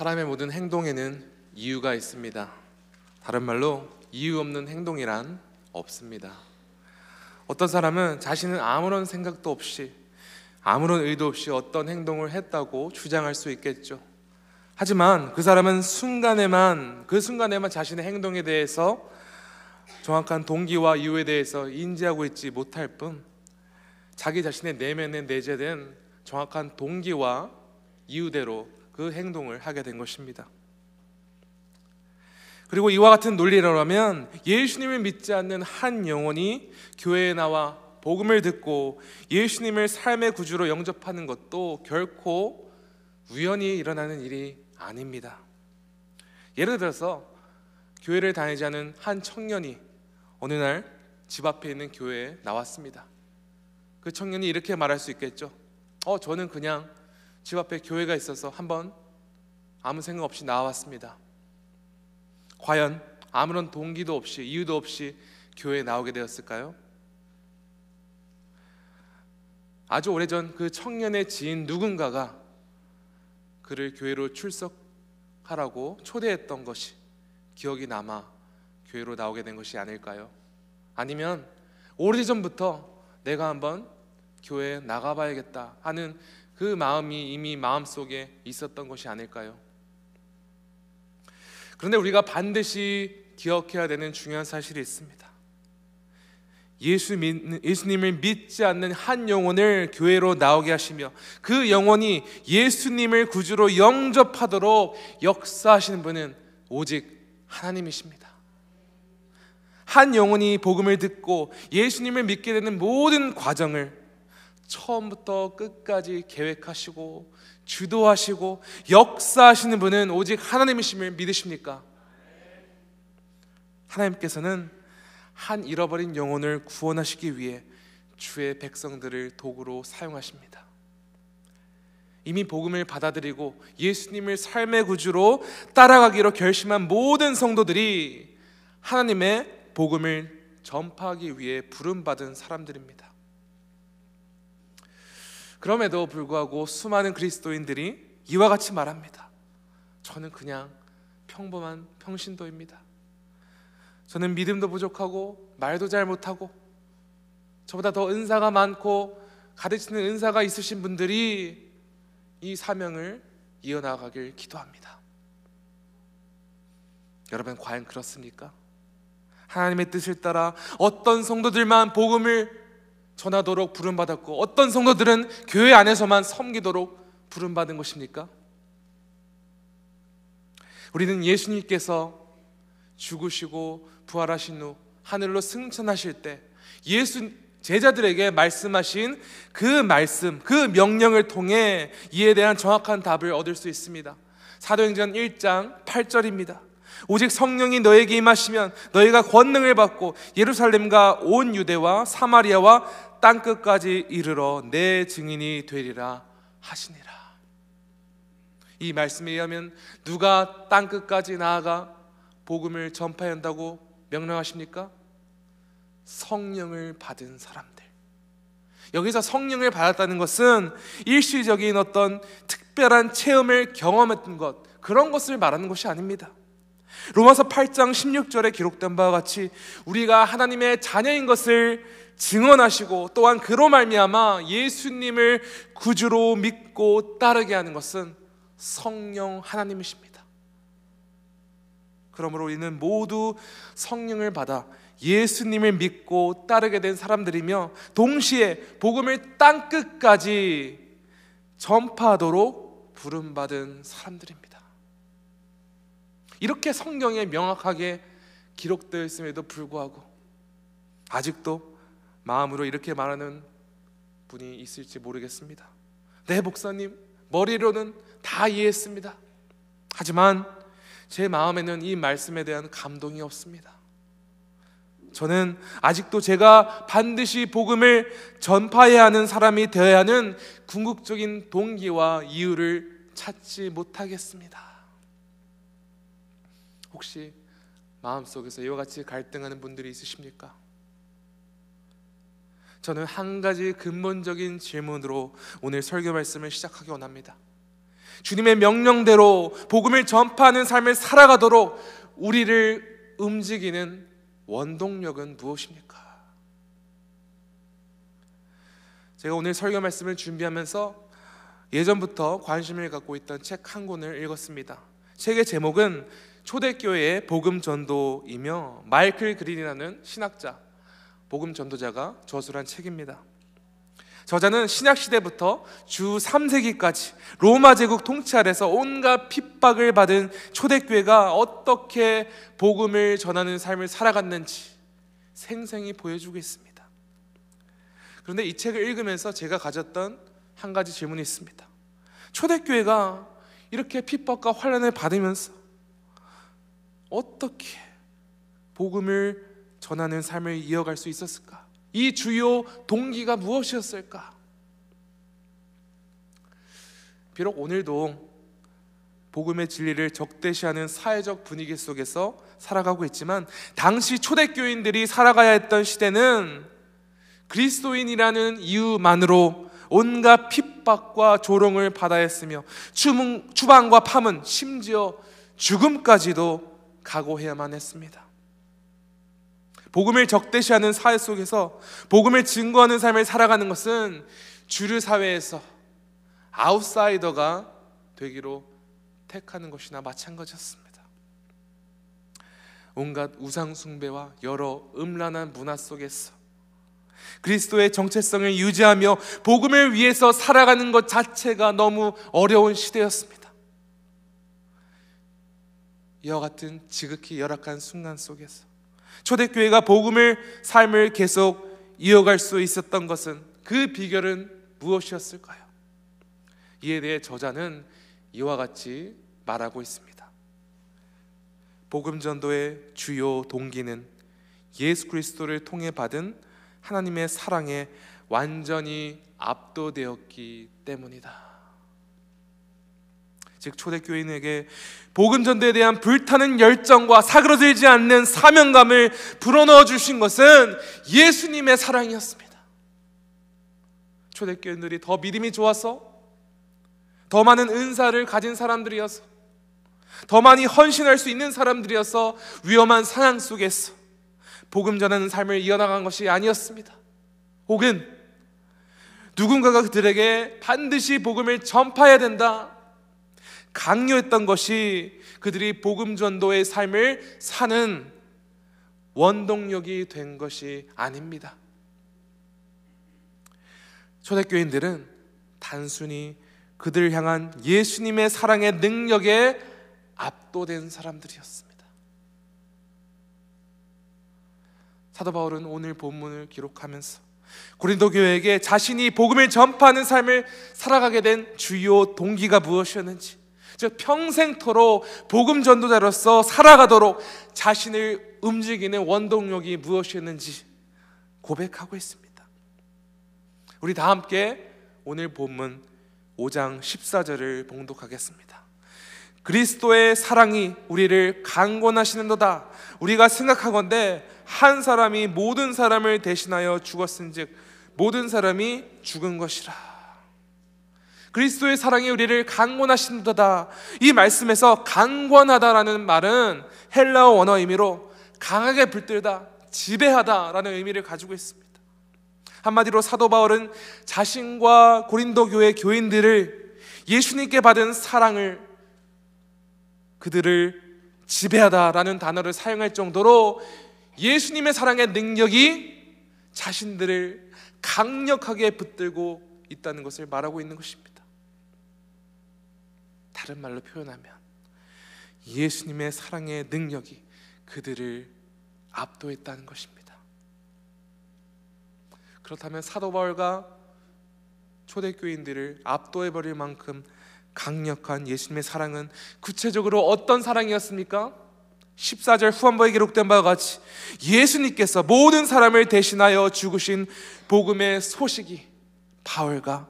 사람의 모든 행동에는 이유가 있습니다. 다른 말로 이유 없는 행동이란 없습니다. 어떤 사람은 자신은 아무런 생각도 없이 아무런 의도 없이 어떤 행동을 했다고 주장할 수 있겠죠. 하지만 그 사람은 순간에만 그 순간에만 자신의 행동에 대해서 정확한 동기와 이유에 대해서 인지하고 있지 못할 뿐 자기 자신의 내면에 내재된 정확한 동기와 이유대로 그 행동을 하게 된 것입니다. 그리고 이와 같은 논리라면 예수님을 믿지 않는 한 영혼이 교회에 나와 복음을 듣고 예수님을 삶의 구주로 영접하는 것도 결코 우연히 일어나는 일이 아닙니다. 예를 들어서 교회를 다니지 않은 한 청년이 어느 날 집 앞에 있는 교회에 나왔습니다. 그 청년이 이렇게 말할 수 있겠죠. 어, 저는 그냥 집 앞에 교회가 있어서 한번 아무 생각 없이 나왔습니다. 과연 아무런 동기도 없이 이유도 없이 교회에 나오게 되었을까요? 아주 오래전 그 청년의 지인 누군가가 그를 교회로 출석하라고 초대했던 것이 기억이 남아 교회로 나오게 된 것이 아닐까요? 아니면 오래전부터 내가 한번 교회에 나가봐야겠다 하는 그 마음이 이미 마음속에 있었던 것이 아닐까요? 그런데 우리가 반드시 기억해야 되는 중요한 사실이 있습니다. 예수 믿, 예수님을 믿지 않는 한 영혼을 교회로 나오게 하시며 그 영혼이 예수님을 구주로 영접하도록 역사하시는 분은 오직 하나님이십니다. 한 영혼이 복음을 듣고 예수님을 믿게 되는 모든 과정을 처음부터 끝까지 계획하시고 주도하시고 역사하시는 분은 오직 하나님이심을 믿으십니까? 하나님께서는 한 잃어버린 영혼을 구원하시기 위해 주의 백성들을 도구로 사용하십니다. 이미 복음을 받아들이고 예수님을 삶의 구주로 따라가기로 결심한 모든 성도들이 하나님의 복음을 전파하기 위해 부름받은 사람들입니다. 그럼에도 불구하고 수많은 그리스도인들이 이와 같이 말합니다. 저는 그냥 평범한 평신도입니다. 저는 믿음도 부족하고 말도 잘 못하고 저보다 더 은사가 많고 가르치는 은사가 있으신 분들이 이 사명을 이어나가길 기도합니다. 여러분 과연 그렇습니까? 하나님의 뜻을 따라 어떤 성도들만 복음을 전하도록 부름받았고 어떤 성도들은 교회 안에서만 섬기도록 부름받은 것입니까? 우리는 예수님께서 죽으시고 부활하신 후 하늘로 승천하실 때 예수 제자들에게 말씀하신 그 말씀, 그 명령을 통해 이에 대한 정확한 답을 얻을 수 있습니다. 사도행전 1장 8절입니다. 오직 성령이 너에게 임하시면 너희가 권능을 받고 예루살렘과 온 유대와 사마리아와 땅 끝까지 이르러 내 증인이 되리라 하시니라. 이 말씀에 의하면 누가 땅 끝까지 나아가 복음을 전파해야 한다고 명령하십니까? 성령을 받은 사람들. 여기서 성령을 받았다는 것은 일시적인 어떤 특별한 체험을 경험했던 것, 그런 것을 말하는 것이 아닙니다. 로마서 8장 16절에 기록된 바와 같이 우리가 하나님의 자녀인 것을 증언하시고 또한 그로 말미암아 예수님을 구주로 믿고 따르게 하는 것은 성령 하나님이십니다. 그러므로 우리는 모두 성령을 받아 예수님을 믿고 따르게 된 사람들이며 동시에 복음을 땅 끝까지 전파하도록 부름받은 사람들입니다. 이렇게 성경에 명확하게 기록되어 있음에도 불구하고 아직도 마음으로 이렇게 말하는 분이 있을지 모르겠습니다. 네, 목사님, 머리로는 다 이해했습니다. 하지만 제 마음에는 이 말씀에 대한 감동이 없습니다. 저는 아직도 제가 반드시 복음을 전파해야 하는 사람이 되어야 하는 궁극적인 동기와 이유를 찾지 못하겠습니다. 혹시 마음속에서 이와 같이 갈등하는 분들이 있으십니까? 저는 한 가지 근본적인 질문으로 오늘 설교 말씀을 시작하기 원합니다. 주님의 명령대로 복음을 전파하는 삶을 살아가도록 우리를 움직이는 원동력은 무엇입니까? 제가 오늘 설교 말씀을 준비하면서 예전부터 관심을 갖고 있던 책 한 권을 읽었습니다. 책의 제목은 초대교회의 복음 전도이며 마이클 그린이라는 신학자, 복음 전도자가 저술한 책입니다. 저자는 신약 시대부터 주 3세기까지 로마 제국 통치 아래서 온갖 핍박을 받은 초대교회가 어떻게 복음을 전하는 삶을 살아갔는지 생생히 보여주고 있습니다. 그런데 이 책을 읽으면서 제가 가졌던 한 가지 질문이 있습니다. 초대교회가 이렇게 핍박과 환란을 받으면서 어떻게 복음을 전하는 삶을 이어갈 수 있었을까? 이 주요 동기가 무엇이었을까? 비록 오늘도 복음의 진리를 적대시하는 사회적 분위기 속에서 살아가고 있지만 당시 초대교인들이 살아가야 했던 시대는 그리스도인이라는 이유만으로 온갖 핍박과 조롱을 받아야 했으며 추방과 파문 심지어 죽음까지도 각오해야만 했습니다. 복음을 적대시하는 사회 속에서 복음을 증거하는 삶을 살아가는 것은 주류 사회에서 아웃사이더가 되기로 택하는 것이나 마찬가지였습니다. 온갖 우상 숭배와 여러 음란한 문화 속에서 그리스도의 정체성을 유지하며 복음을 위해서 살아가는 것 자체가 너무 어려운 시대였습니다. 이와 같은 지극히 열악한 순간 속에서 초대교회가 복음을 삶을 계속 이어갈 수 있었던 것은 그 비결은 무엇이었을까요? 이에 대해 저자는 이와 같이 말하고 있습니다. 복음 전도의 주요 동기는 예수 그리스도를 통해 받은 하나님의 사랑에 완전히 압도되었기 때문이다. 즉 초대교인에게 복음 전도에 대한 불타는 열정과 사그러들지 않는 사명감을 불어넣어 주신 것은 예수님의 사랑이었습니다. 초대교인들이 더 믿음이 좋아서 더 많은 은사를 가진 사람들이어서 더 많이 헌신할 수 있는 사람들이어서 위험한 상황 속에서 복음 전하는 삶을 이어나간 것이 아니었습니다. 혹은 누군가가 그들에게 반드시 복음을 전파해야 된다. 강요했던 것이 그들이 복음 전도의 삶을 사는 원동력이 된 것이 아닙니다. 초대교인들은 단순히 그들 향한 예수님의 사랑의 능력에 압도된 사람들이었습니다. 사도 바울은 오늘 본문을 기록하면서 고린도 교회에게 자신이 복음을 전파하는 삶을 살아가게 된 주요 동기가 무엇이었는지 즉 평생토록 복음 전도자로서 살아가도록 자신을 움직이는 원동력이 무엇이었는지 고백하고 있습니다. 우리 다 함께 오늘 본문 5장 14절을 봉독하겠습니다. 그리스도의 사랑이 우리를 강권하시는도다. 우리가 생각하건대 한 사람이 모든 사람을 대신하여 죽었은즉 모든 사람이 죽은 것이라. 그리스도의 사랑이 우리를 강권하신도다. 이 말씀에서 강권하다라는 말은 헬라어 원어 의미로 강하게 붙들다, 지배하다라는 의미를 가지고 있습니다. 한마디로 사도 바울은 자신과 고린도 교회 교인들을 예수님께 받은 사랑을 그들을 지배하다라는 단어를 사용할 정도로 예수님의 사랑의 능력이 자신들을 강력하게 붙들고 있다는 것을 말하고 있는 것입니다. 다른 말로 표현하면 예수님의 사랑의 능력이 그들을 압도했다는 것입니다. 그렇다면 사도 바울과 초대 교인들을 압도해 버릴 만큼 강력한 예수님의 사랑은 구체적으로 어떤 사랑이었습니까? 14절 후반부에 기록된 바와 같이 예수님께서 모든 사람을 대신하여 죽으신 복음의 소식이 바울과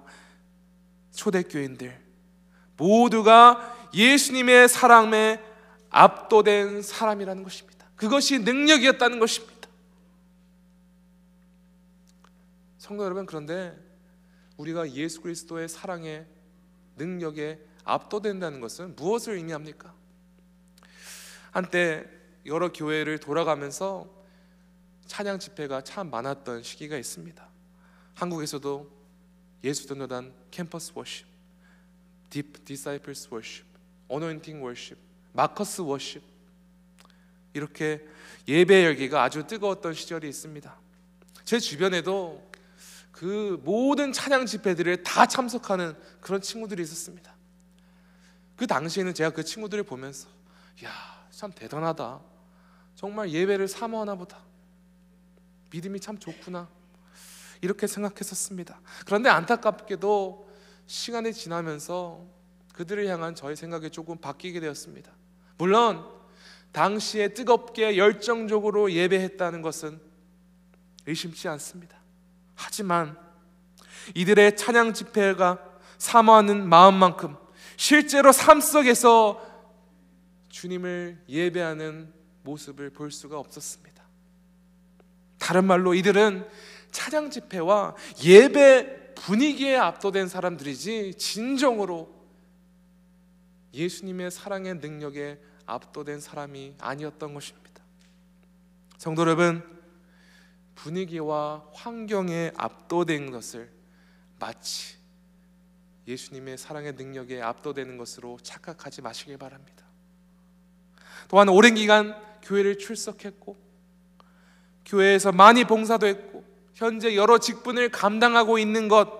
초대교인들 모두가 예수님의 사랑에 압도된 사람이라는 것입니다. 그것이 능력이었다는 것입니다. 성도 여러분 그런데 우리가 예수 그리스도의 사랑에 능력에 압도된다는 것은 무엇을 의미합니까? 한때 여러 교회를 돌아가면서 찬양 집회가 참 많았던 시기가 있습니다. 한국에서도 예수전도단 Campus Worship, 딥 Disciples Worship, Anointing Worship, Markers Worship 이렇게 예배 열기가 아주 뜨거웠던 시절이 있습니다. 제 주변에도 그 모든 찬양 집회들을 다 참석하는 그런 친구들이 있었습니다. 그 당시에는 제가 그 친구들을 보면서 야, 참 대단하다. 정말 예배를 사모하나 보다. 믿음이 참 좋구나. 이렇게 생각했었습니다. 그런데 안타깝게도 시간이 지나면서 그들을 향한 저의 생각이 조금 바뀌게 되었습니다. 물론 당시에 뜨겁게 열정적으로 예배했다는 것은 의심치 않습니다. 하지만 이들의 찬양 집회가 사모하는 마음만큼 실제로 삶 속에서 주님을 예배하는 모습을 볼 수가 없었습니다. 다른 말로 이들은 찬양 집회와 예배 분위기에 압도된 사람들이지 진정으로 예수님의 사랑의 능력에 압도된 사람이 아니었던 것입니다. 성도 여러분, 분위기와 환경에 압도된 것을 마치 예수님의 사랑의 능력에 압도되는 것으로 착각하지 마시길 바랍니다. 또한 오랜 기간 교회를 출석했고 교회에서 많이 봉사도 했고 현재 여러 직분을 감당하고 있는 것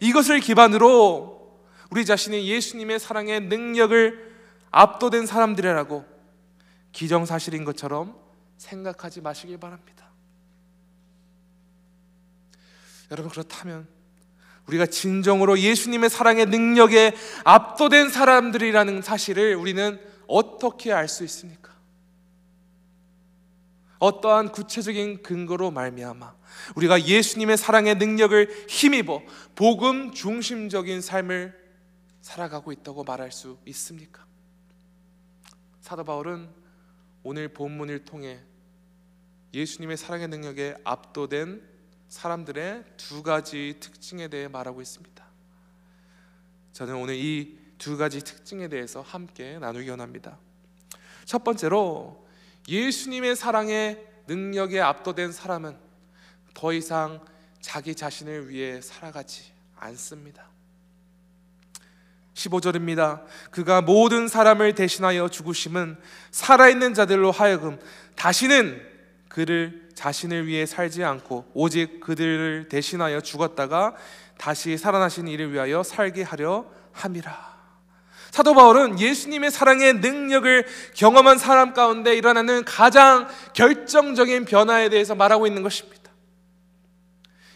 이것을 기반으로 우리 자신이 예수님의 사랑의 능력을 압도된 사람들이라고 기정사실인 것처럼 생각하지 마시길 바랍니다. 여러분 그렇다면 우리가 진정으로 예수님의 사랑의 능력에 압도된 사람들이라는 사실을 우리는 어떻게 알 수 있습니까? 어떠한 구체적인 근거로 말미암아 우리가 예수님의 사랑의 능력을 힘입어 복음 중심적인 삶을 살아가고 있다고 말할 수 있습니까? 사도 바울은 오늘 본문을 통해 예수님의 사랑의 능력에 압도된 사람들의 두 가지 특징에 대해 말하고 있습니다. 저는 오늘 이 두 가지 특징에 대해서 함께 나누기 원합니다. 첫 번째로 예수님의 사랑의 능력에 압도된 사람은 더 이상 자기 자신을 위해 살아가지 않습니다. 15절입니다. 그가 모든 사람을 대신하여 죽으심은 살아있는 자들로 하여금 다시는 그를 자신을 위해 살지 않고 오직 그들을 대신하여 죽었다가 다시 살아나신 이를 위하여 살게 하려 함이라. 사도 바울은 예수님의 사랑의 능력을 경험한 사람 가운데 일어나는 가장 결정적인 변화에 대해서 말하고 있는 것입니다.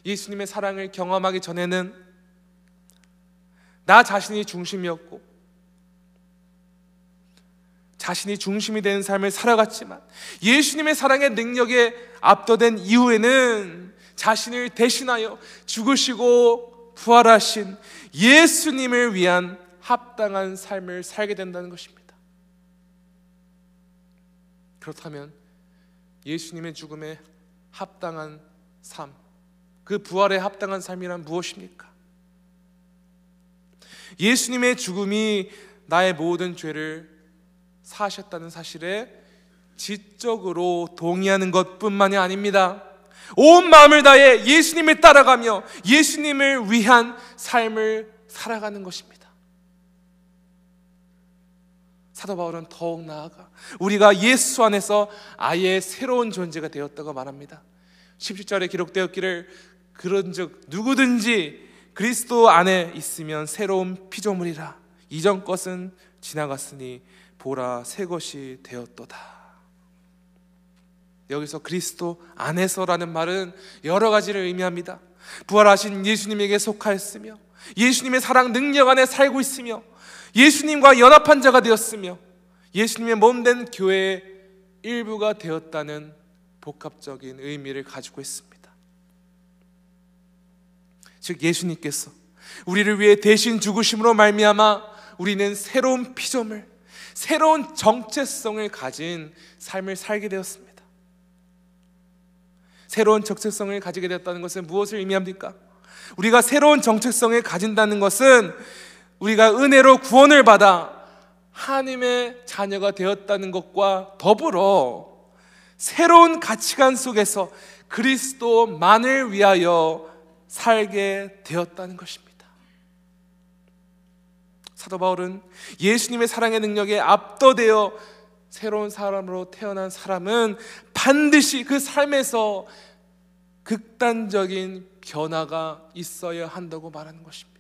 예수님의 사랑을 경험하기 전에는 나 자신이 중심이었고 자신이 중심이 되는 삶을 살아갔지만 예수님의 사랑의 능력에 압도된 이후에는 자신을 대신하여 죽으시고 부활하신 예수님을 위한 합당한 삶을 살게 된다는 것입니다. 그렇다면 예수님의 죽음에 합당한 삶, 그 부활에 합당한 삶이란 무엇입니까? 예수님의 죽음이 나의 모든 죄를 사하셨다는 사실에 지적으로 동의하는 것뿐만이 아닙니다. 온 마음을 다해 예수님을 따라가며 예수님을 위한 삶을 살아가는 것입니다. 사도 바울은 더욱 나아가 우리가 예수 안에서 아예 새로운 존재가 되었다고 말합니다. 17절에 기록되었기를 그런즉 누구든지 그리스도 안에 있으면 새로운 피조물이라 이전 것은 지나갔으니 보라 새 것이 되었도다. 여기서 그리스도 안에서라는 말은 여러 가지를 의미합니다. 부활하신 예수님에게 속하였으며 예수님의 사랑 능력 안에 살고 있으며 예수님과 연합한 자가 되었으며 예수님의 몸 된 교회의 일부가 되었다는 복합적인 의미를 가지고 있습니다. 즉 예수님께서 우리를 위해 대신 죽으심으로 말미암아 우리는 새로운 피조물, 새로운 정체성을 가진 삶을 살게 되었습니다. 새로운 정체성을 가지게 되었다는 것은 무엇을 의미합니까? 우리가 새로운 정체성을 가진다는 것은 우리가 은혜로 구원을 받아 하나님의 자녀가 되었다는 것과 더불어 새로운 가치관 속에서 그리스도만을 위하여 살게 되었다는 것입니다. 사도 바울은 예수님의 사랑의 능력에 압도되어 새로운 사람으로 태어난 사람은 반드시 그 삶에서 극단적인 변화가 있어야 한다고 말하는 것입니다.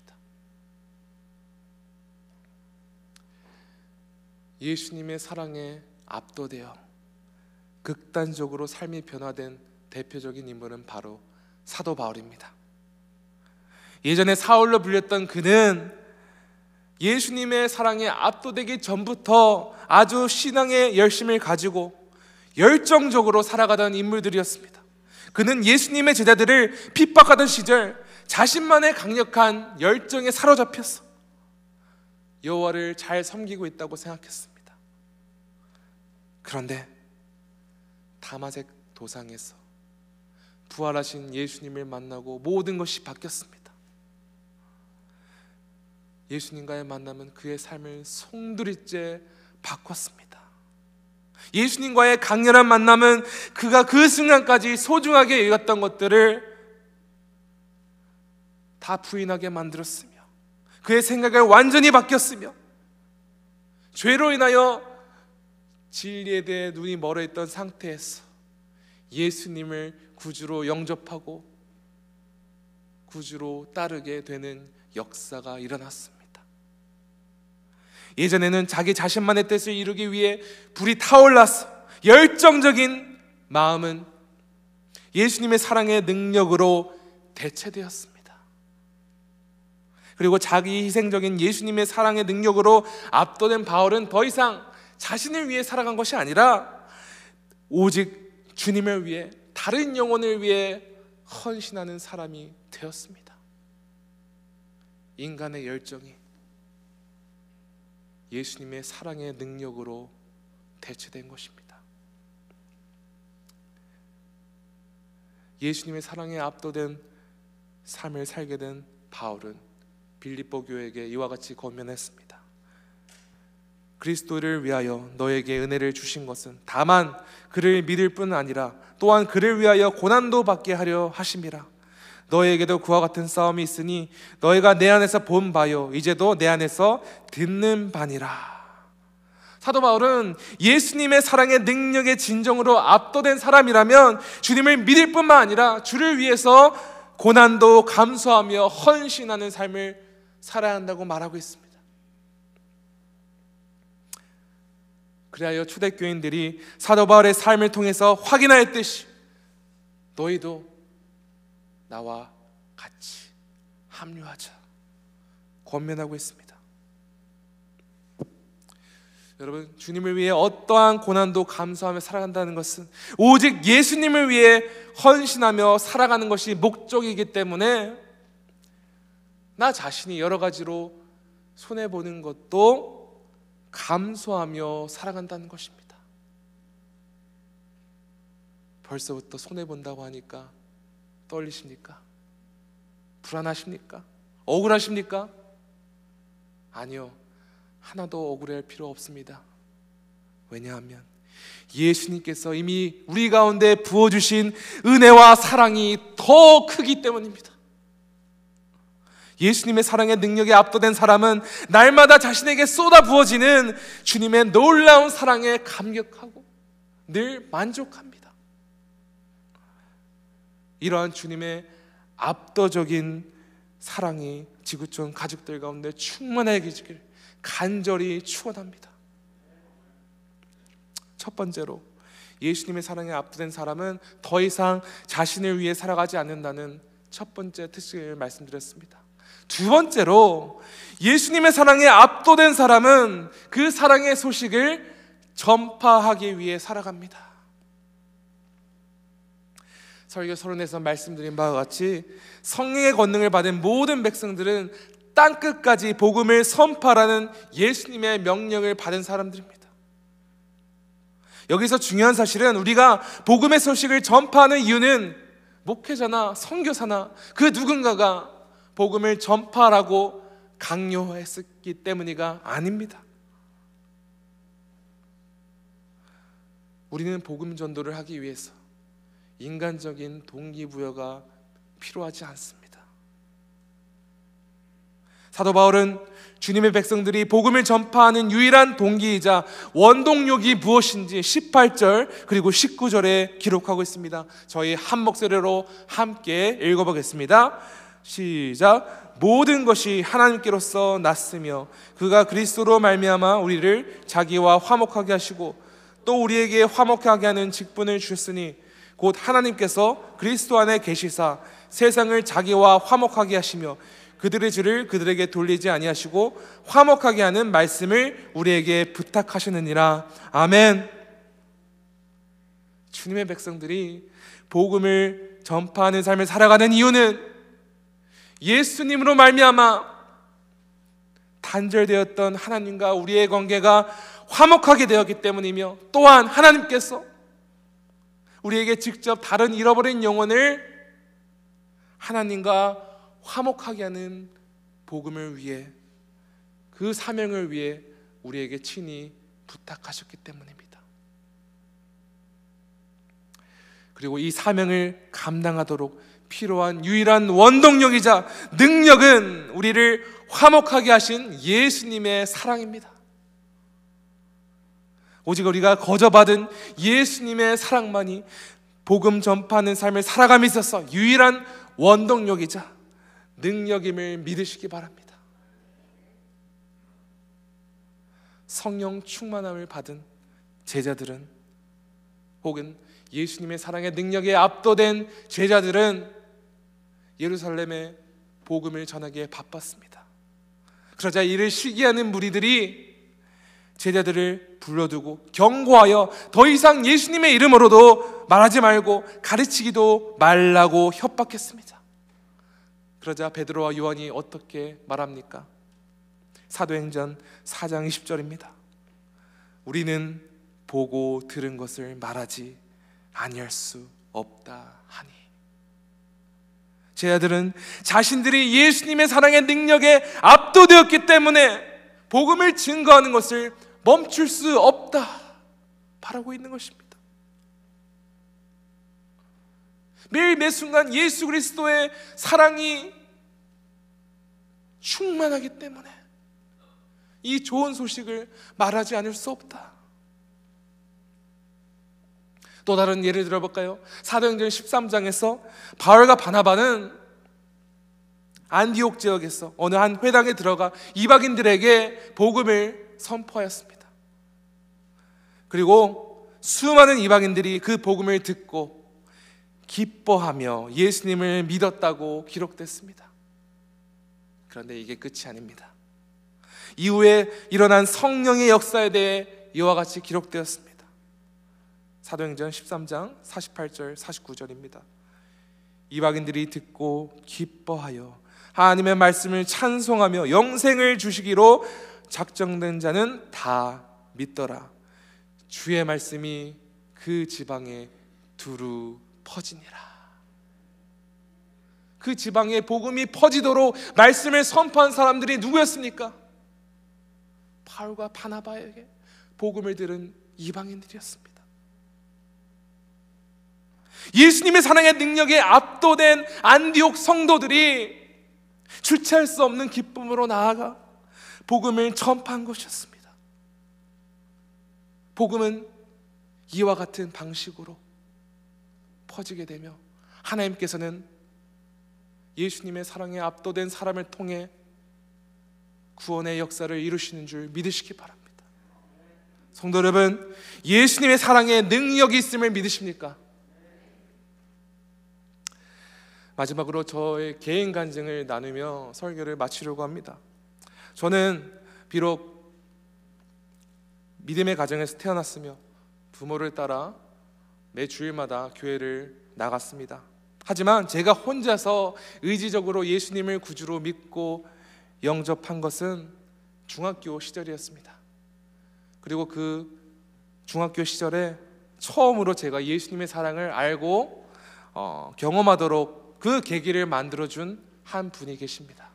예수님의 사랑에 압도되어 극단적으로 삶이 변화된 대표적인 인물은 바로 사도 바울입니다. 예전에 사울로 불렸던 그는 예수님의 사랑에 압도되기 전부터 아주 신앙의 열심을 가지고 열정적으로 살아가던 인물들이었습니다. 그는 예수님의 제자들을 핍박하던 시절 자신만의 강력한 열정에 사로잡혔어. 여호와를 잘 섬기고 있다고 생각했습니다. 그런데 다마색 도상에서 부활하신 예수님을 만나고 모든 것이 바뀌었습니다. 예수님과의 만남은 그의 삶을 송두리째 바꿨습니다. 예수님과의 강렬한 만남은 그가 그 순간까지 소중하게 여겼던 것들을 다 부인하게 만들었으며 그의 생각을 완전히 바뀌었으며 죄로 인하여 진리에 대해 눈이 멀어 있던 상태에서 예수님을 구주로 영접하고 구주로 따르게 되는 역사가 일어났습니다. 예전에는 자기 자신만의 뜻을 이루기 위해 불이 타올랐어. 열정적인 마음은 예수님의 사랑의 능력으로 대체되었습니다. 그리고 자기 희생적인 예수님의 사랑의 능력으로 압도된 바울은 더 이상 자신을 위해 살아간 것이 아니라 오직 주님을 위해 다른 영혼을 위해 헌신하는 사람이 되었습니다. 인간의 열정이 예수님의 사랑의 능력으로 대체된 것입니다. 예수님의 사랑에 압도된 삶을 살게 된 바울은 빌립보 교회에게 이와 같이 권면했습니다. 그리스도를 위하여 너에게 은혜를 주신 것은 다만 그를 믿을 뿐 아니라 또한 그를 위하여 고난도 받게 하려 하심이라. 너에게도 그와 같은 싸움이 있으니 너희가 내 안에서 본 바요 이제도 내 안에서 듣는 바니라. 사도 바울은 예수님의 사랑의 능력의 진정으로 압도된 사람이라면 주님을 믿을 뿐만 아니라 주를 위해서 고난도 감수하며 헌신하는 삶을 살아야 한다고 말하고 있습니다. 그리하여 초대 교인들이 사도 바울의 삶을 통해서 확인하였듯이 너희도 나와 같이 합류하자 권면하고 있습니다. 여러분 주님을 위해 어떠한 고난도 감수하며 살아간다는 것은 오직 예수님을 위해 헌신하며 살아가는 것이 목적이기 때문에 나 자신이 여러 가지로 손해 보는 것도 감수하며 살아간다는 것입니다. 벌써부터 손해 본다고 하니까 떨리십니까? 불안하십니까? 억울하십니까? 아니요. 하나도 억울할 필요 없습니다. 왜냐하면 예수님께서 이미 우리 가운데 부어주신 은혜와 사랑이 더 크기 때문입니다. 예수님의 사랑의 능력에 압도된 사람은 날마다 자신에게 쏟아 부어지는 주님의 놀라운 사랑에 감격하고 늘 만족합니다. 이러한 주님의 압도적인 사랑이 지구촌 가족들 가운데 충만해지길 간절히 축원합니다. 첫 번째로 예수님의 사랑에 압도된 사람은 더 이상 자신을 위해 살아가지 않는다는 첫 번째 특징을 말씀드렸습니다. 두 번째로 예수님의 사랑에 압도된 사람은 그 사랑의 소식을 전파하기 위해 살아갑니다. 설교 서론에서 말씀드린 바와 같이 성령의 권능을 받은 모든 백성들은 땅 끝까지 복음을 선파라는 예수님의 명령을 받은 사람들입니다. 여기서 중요한 사실은 우리가 복음의 소식을 전파하는 이유는 목회자나 선교사나 그 누군가가 복음을 전파라고 강요했었기 때문이가 아닙니다. 우리는 복음 전도를 하기 위해서 인간적인 동기부여가 필요하지 않습니다. 사도 바울은 주님의 백성들이 복음을 전파하는 유일한 동기이자 원동력이 무엇인지 18절 그리고 19절에 기록하고 있습니다. 저희 한 목소리로 함께 읽어보겠습니다. 시작. 모든 것이 하나님께로서 났으며 그가 그리스도로 말미암아 우리를 자기와 화목하게 하시고 또 우리에게 화목하게 하는 직분을 주셨으니 곧 하나님께서 그리스도 안에 계시사 세상을 자기와 화목하게 하시며 그들의 죄를 그들에게 돌리지 아니하시고 화목하게 하는 말씀을 우리에게 부탁하시느니라. 아멘. 주님의 백성들이 복음을 전파하는 삶을 살아가는 이유는 예수님으로 말미암아 단절되었던 하나님과 우리의 관계가 화목하게 되었기 때문이며 또한 하나님께서 우리에게 직접 다른 잃어버린 영혼을 하나님과 화목하게 하는 복음을 위해 그 사명을 위해 우리에게 친히 부탁하셨기 때문입니다. 그리고 이 사명을 감당하도록 필요한 유일한 원동력이자 능력은 우리를 화목하게 하신 예수님의 사랑입니다. 오직 우리가 거저받은 예수님의 사랑만이 복음 전파하는 삶을 살아감에 있어서 유일한 원동력이자 능력임을 믿으시기 바랍니다. 성령 충만함을 받은 제자들은 혹은 예수님의 사랑의 능력에 압도된 제자들은 예루살렘에 복음을 전하기에 바빴습니다. 그러자 이를 시기하는 무리들이 제자들을 불러두고 경고하여 더 이상 예수님의 이름으로도 말하지 말고 가르치기도 말라고 협박했습니다. 그러자 베드로와 요한이 어떻게 말합니까? 사도행전 4장 20절입니다. 우리는 보고 들은 것을 말하지 아니할 수 없다. 제 아들은 자신들이 예수님의 사랑의 능력에 압도되었기 때문에 복음을 증거하는 것을 멈출 수 없다 바라고 있는 것입니다. 매일 매 순간 예수 그리스도의 사랑이 충만하기 때문에 이 좋은 소식을 말하지 않을 수 없다. 또 다른 예를 들어볼까요? 사도행전 13장에서 바울과 바나바는 안디옥 지역에서 어느 한 회당에 들어가 이방인들에게 복음을 선포하였습니다. 그리고 수많은 이방인들이 그 복음을 듣고 기뻐하며 예수님을 믿었다고 기록됐습니다. 그런데 이게 끝이 아닙니다. 이후에 일어난 성령의 역사에 대해 이와 같이 기록되었습니다. 사도행전 13장 48절 49절입니다. 이방인들이 듣고 기뻐하여 하나님의 말씀을 찬송하며 영생을 주시기로 작정된 자는 다 믿더라. 주의 말씀이 그 지방에 두루 퍼지니라. 그 지방에 복음이 퍼지도록 말씀을 선포한 사람들이 누구였습니까? 바울과 바나바에게 복음을 들은 이방인들이었습니다. 예수님의 사랑의 능력에 압도된 안디옥 성도들이 주체할 수 없는 기쁨으로 나아가 복음을 전파한 것이었습니다. 복음은 이와 같은 방식으로 퍼지게 되며 하나님께서는 예수님의 사랑에 압도된 사람을 통해 구원의 역사를 이루시는 줄 믿으시기 바랍니다. 성도 여러분, 예수님의 사랑에 능력이 있음을 믿으십니까? 마지막으로 저의 개인 간증을 나누며 설교를 마치려고 합니다. 저는 비록 믿음의 가정에서 태어났으며 부모를 따라 매 주일마다 교회를 나갔습니다. 하지만 제가 혼자서 의지적으로 예수님을 구주로 믿고 영접한 것은 중학교 시절이었습니다. 그리고 그 중학교 시절에 처음으로 제가 예수님의 사랑을 알고 어, 경험하도록 그 계기를 만들어준 한 분이 계십니다.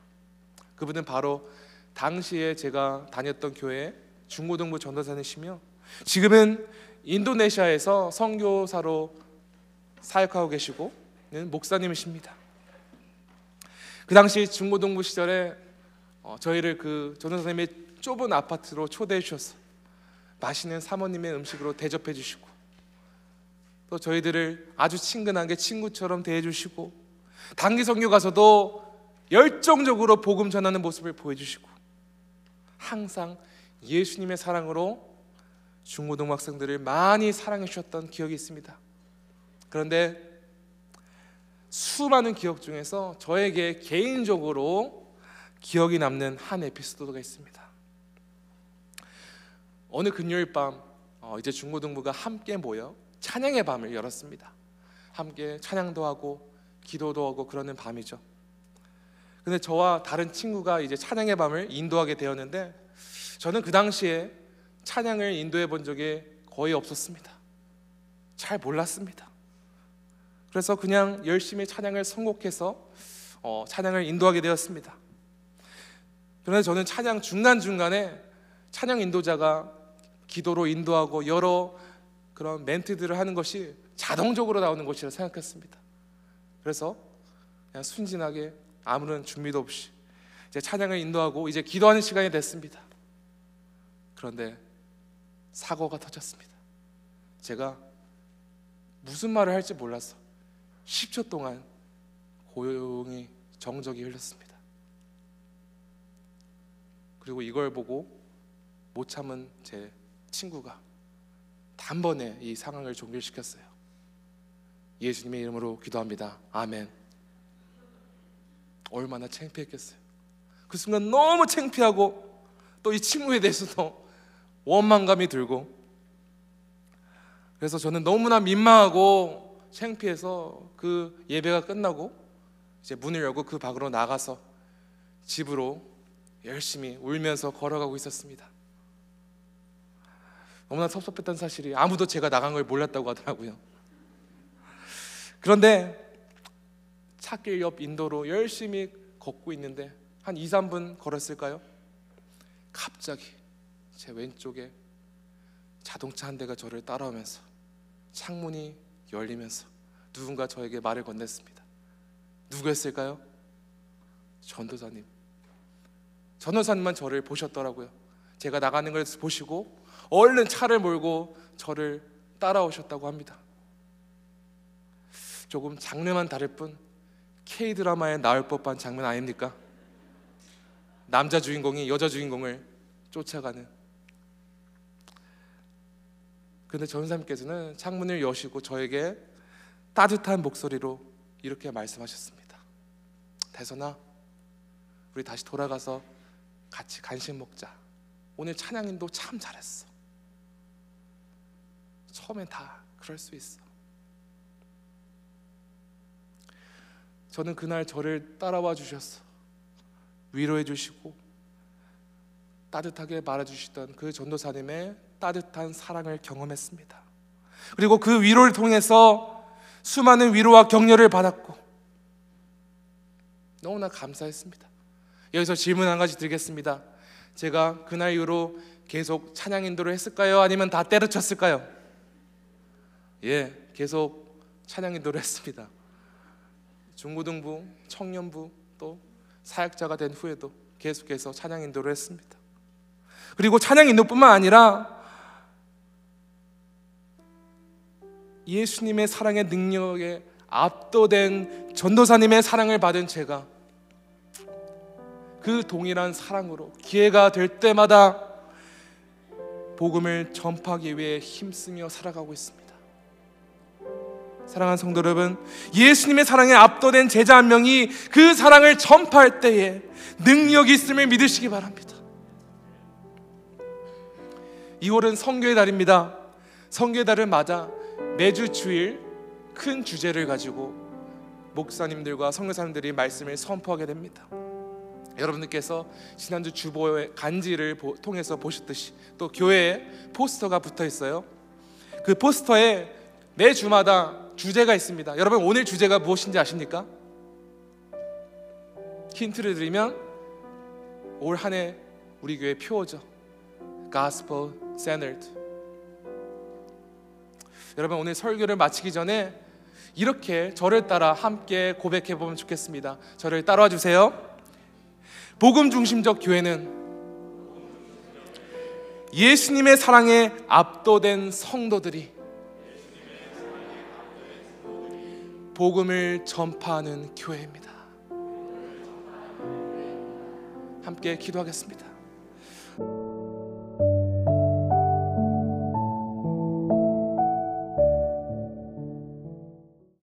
그분은 바로 당시에 제가 다녔던 교회 중고등부 전도사님이시며 지금은 인도네시아에서 선교사로 사역하고 계시고 목사님이십니다. 그 당시 중고등부 시절에 어, 저희를 그 전도사님의 좁은 아파트로 초대해 주셔서 맛있는 사모님의 음식으로 대접해 주시고 또 저희들을 아주 친근하게 친구처럼 대해 주시고 단기 선교 가서도 열정적으로 복음 전하는 모습을 보여 주시고 항상 예수님의 사랑으로 중고등 학생들을 많이 사랑해 주셨던 기억이 있습니다. 그런데 수많은 기억 중에서 저에게 개인적으로 기억이 남는 한 에피소드가 있습니다. 어느 금요일 밤 어, 이제 중고등부가 함께 모여 찬양의 밤을 열었습니다. 함께 찬양도 하고 기도도 하고 그러는 밤이죠. 근데 저와 다른 친구가 이제 찬양의 밤을 인도하게 되었는데 저는 그 당시에 찬양을 인도해 본 적이 거의 없었습니다. 잘 몰랐습니다. 그래서 그냥 열심히 찬양을 선곡해서 어, 찬양을 인도하게 되었습니다. 그런데 저는 찬양 중간 중간에 찬양 인도자가 기도로 인도하고 여러 그런 멘트들을 하는 것이 자동적으로 나오는 것이라 생각했습니다. 그래서 그냥 순진하게 아무런 준비도 없이 이제 찬양을 인도하고 이제 기도하는 시간이 됐습니다. 그런데 사고가 터졌습니다. 제가 무슨 말을 할지 몰라서 10초 동안 고용이 정적이 흘렀습니다. 그리고 이걸 보고 못 참은 제 친구가 단번에 이 상황을 종결시켰어요. 예수님의 이름으로 기도합니다. 아멘. 얼마나 창피했겠어요. 그 순간 너무 창피하고 또 이 친구에 대해서도 원망감이 들고 그래서 저는 너무나 민망하고 창피해서 그 예배가 끝나고 이제 문을 열고 그 밖으로 나가서 집으로 열심히 울면서 걸어가고 있었습니다. 너무나 섭섭했던 사실이 아무도 제가 나간 걸 몰랐다고 하더라고요. 그런데 차길 옆 인도로 열심히 걷고 있는데 한 2, 3분 걸었을까요? 갑자기 제 왼쪽에 자동차 한 대가 저를 따라오면서 창문이 열리면서 누군가 저에게 말을 건넸습니다. 누구였을까요? 전도사님. 전도사님만 저를 보셨더라고요. 제가 나가는 걸 보시고 얼른 차를 몰고 저를 따라오셨다고 합니다. 조금 장르만 다를 뿐 K 드라마에 나올 법한 장면 아닙니까? 남자 주인공이 여자 주인공을 쫓아가는. 근데 전사님께서는 창문을 여시고 저에게 따뜻한 목소리로 이렇게 말씀하셨습니다. 대선아, 우리 다시 돌아가서 같이 간식 먹자. 오늘 찬양인도 참 잘했어. 처음엔 다 그럴 수 있어. 저는 그날 저를 따라와 주셨어. 위로해 주시고 따뜻하게 말해 주시던 그 전도사님의 따뜻한 사랑을 경험했습니다. 그리고 그 위로를 통해서 수많은 위로와 격려를 받았고 너무나 감사했습니다. 여기서 질문 한 가지 드리겠습니다. 제가 그날 이후로 계속 찬양 인도를 했을까요? 아니면 다 때려쳤을까요? 예, 계속 찬양 인도를 했습니다. 중고등부, 청년부 또 사역자가 된 후에도 계속해서 찬양 인도를 했습니다. 그리고 찬양 인도뿐만 아니라 예수님의 사랑의 능력에 압도된 전도사님의 사랑을 받은 제가 그 동일한 사랑으로 기회가 될 때마다 복음을 전파하기 위해 힘쓰며 살아가고 있습니다. 사랑하는 성도 여러분, 예수님의 사랑에 압도된 제자 한 명이 그 사랑을 전파할 때에 능력이 있음을 믿으시기 바랍니다. 2월은 성교의 달입니다. 성교의 달을 맞아 매주 주일 큰 주제를 가지고 목사님들과 성교사님들이 말씀을 선포하게 됩니다. 여러분들께서 지난주 주보의 간지를 통해서 보셨듯이 또 교회에 포스터가 붙어 있어요. 그 포스터에 매 주마다 주제가 있습니다. 여러분 오늘 주제가 무엇인지 아십니까? 힌트를 드리면 올 한 해 우리 교회 표어죠. Gospel centered. 여러분 오늘 설교를 마치기 전에 이렇게 저를 따라 함께 고백해 보면 좋겠습니다. 저를 따라와 주세요. 복음 중심적 교회는 예수님의 사랑에 압도된 성도들이 복음을 전파하는 교회입니다. 함께 기도하겠습니다.